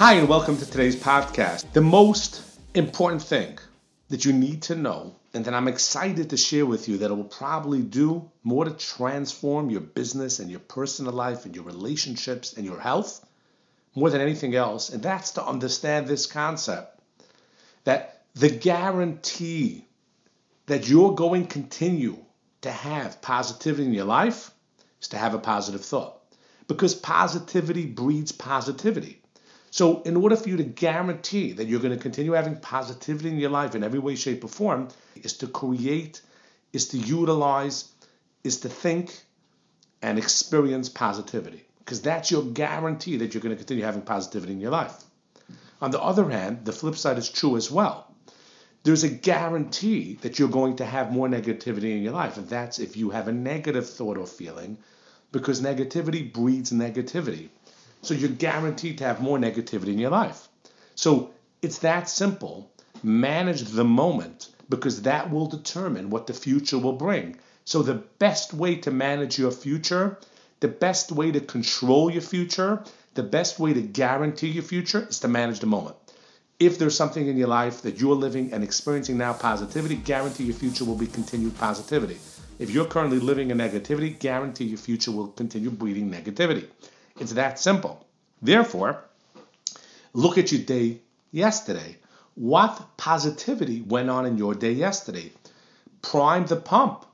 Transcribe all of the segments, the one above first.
Hi, and welcome to today's podcast. The most important thing that you need to know, and that I'm excited to share with you, that it will probably do more to transform your business and your personal life and your relationships and your health more than anything else, and that's to understand this concept that the guarantee that you're going to continue to have positivity in your life is to have a positive thought. Because positivity breeds positivity. So, in order for you to guarantee that you're going to continue having positivity in your life in every way, shape, or form, is to create, is to utilize, is to think and experience positivity. Because that's your guarantee that you're going to continue having positivity in your life. On the other hand, the flip side is true as well. There's a guarantee that you're going to have more negativity in your life. And that's if you have a negative thought or feeling, because negativity breeds negativity. So you're guaranteed to have more negativity in your life. So it's that simple. Manage the moment because that will determine what the future will bring. So the best way to manage your future, the best way to control your future, the best way to guarantee your future is to manage the moment. If there's something in your life that you're living and experiencing now positivity, guarantee your future will be continued positivity. If you're currently living in negativity, guarantee your future will continue breeding negativity. It's that simple. Therefore, look at your day yesterday. What positivity went on in your day yesterday? Prime the pump.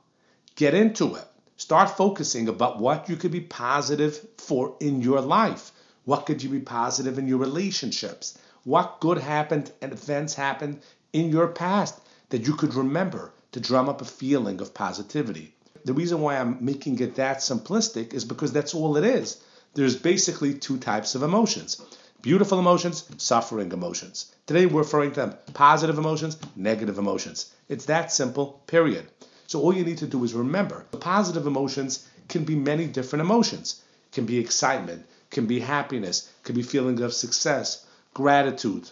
Get into it. Start focusing about what you could be positive for in your life. What could you be positive in your relationships? What good happened and events happened in your past that you could remember to drum up a feeling of positivity? The reason why I'm making it that simplistic is because that's all it is there's basically two types of emotions beautiful emotions, suffering emotions. Today we're referring to them positive emotions, negative emotions. It's that simple, period. So all you need to do is remember the positive emotions can be many different emotions. It can be excitement, can be happiness, can be feeling of success, gratitude.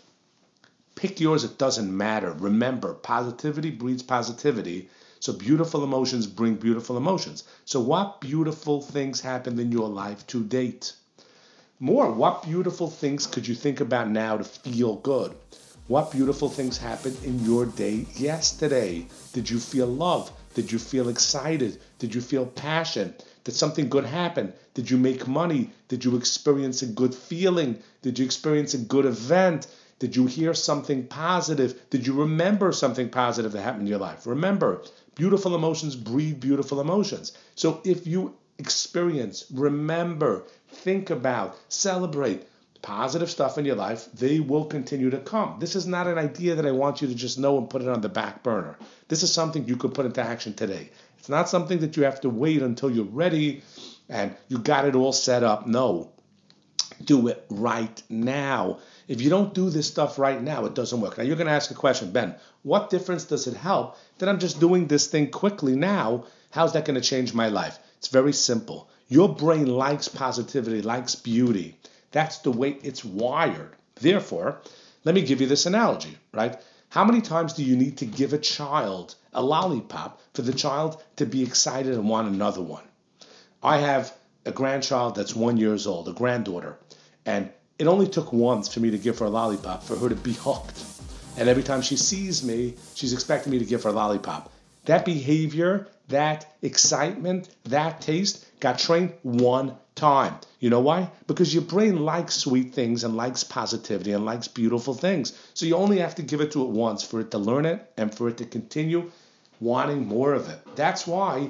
Pick yours, it doesn't matter. Remember, positivity breeds positivity. So beautiful emotions bring beautiful emotions. So what beautiful things happened in your life to date? More, what beautiful things could you think about now to feel good? What beautiful things happened in your day yesterday? Did you feel love? Did you feel excited? Did you feel passion? Did something good happen? Did you make money? Did you experience a good feeling? Did you experience a good event? Did you hear something positive? Did you remember something positive that happened in your life? Remember, beautiful emotions breed beautiful emotions. So if you experience, remember, think about, celebrate positive stuff in your life, they will continue to come. This is not an idea that I want you to just know and put it on the back burner. This is something you could put into action today. It's not something that you have to wait until you're ready and you got it all set up. No, do it right now. If you don't do this stuff right now, it doesn't work. Now you're going to ask a question, Ben, what difference does it help that I'm just doing this thing quickly now? How's that going to change my life? It's very simple. Your brain likes positivity, likes beauty. That's the way it's wired. Therefore, let me give you this analogy, right? How many times do you need to give a child a lollipop for the child to be excited and want another one? I have a grandchild that's one years old, a granddaughter, and it only took once for me to give her a lollipop for her to be hooked. And every time she sees me, she's expecting me to give her a lollipop. That behavior, that excitement, that taste got trained one time. You know why? Because your brain likes sweet things and likes positivity and likes beautiful things. So you only have to give it to it once for it to learn it and for it to continue wanting more of it. That's why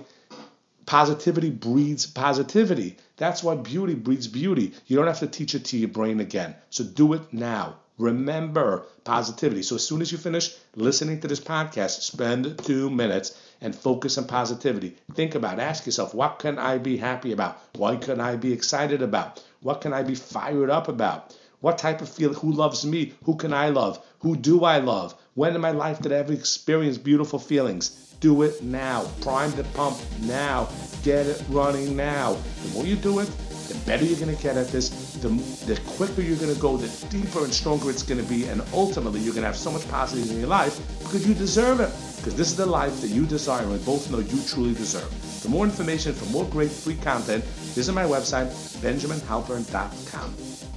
Positivity breeds positivity. That's why beauty breeds beauty. You don't have to teach it to your brain again. So do it now. Remember positivity. So as soon as you finish listening to this podcast, spend two minutes and focus on positivity. Think about, ask yourself, what can I be happy about? What can I be excited about? What can I be fired up about? What type of feel? Who loves me? Who can I love? Who do I love? When in my life did I ever experience beautiful feelings? Do it now. Prime the pump now. Get it running now. The more you do it, the better you're going to get at this, the, the quicker you're going to go, the deeper and stronger it's going to be, and ultimately you're going to have so much positive in your life because you deserve it. Because this is the life that you desire and we both know you truly deserve. For more information, for more great free content, visit my website, benjaminhalpern.com.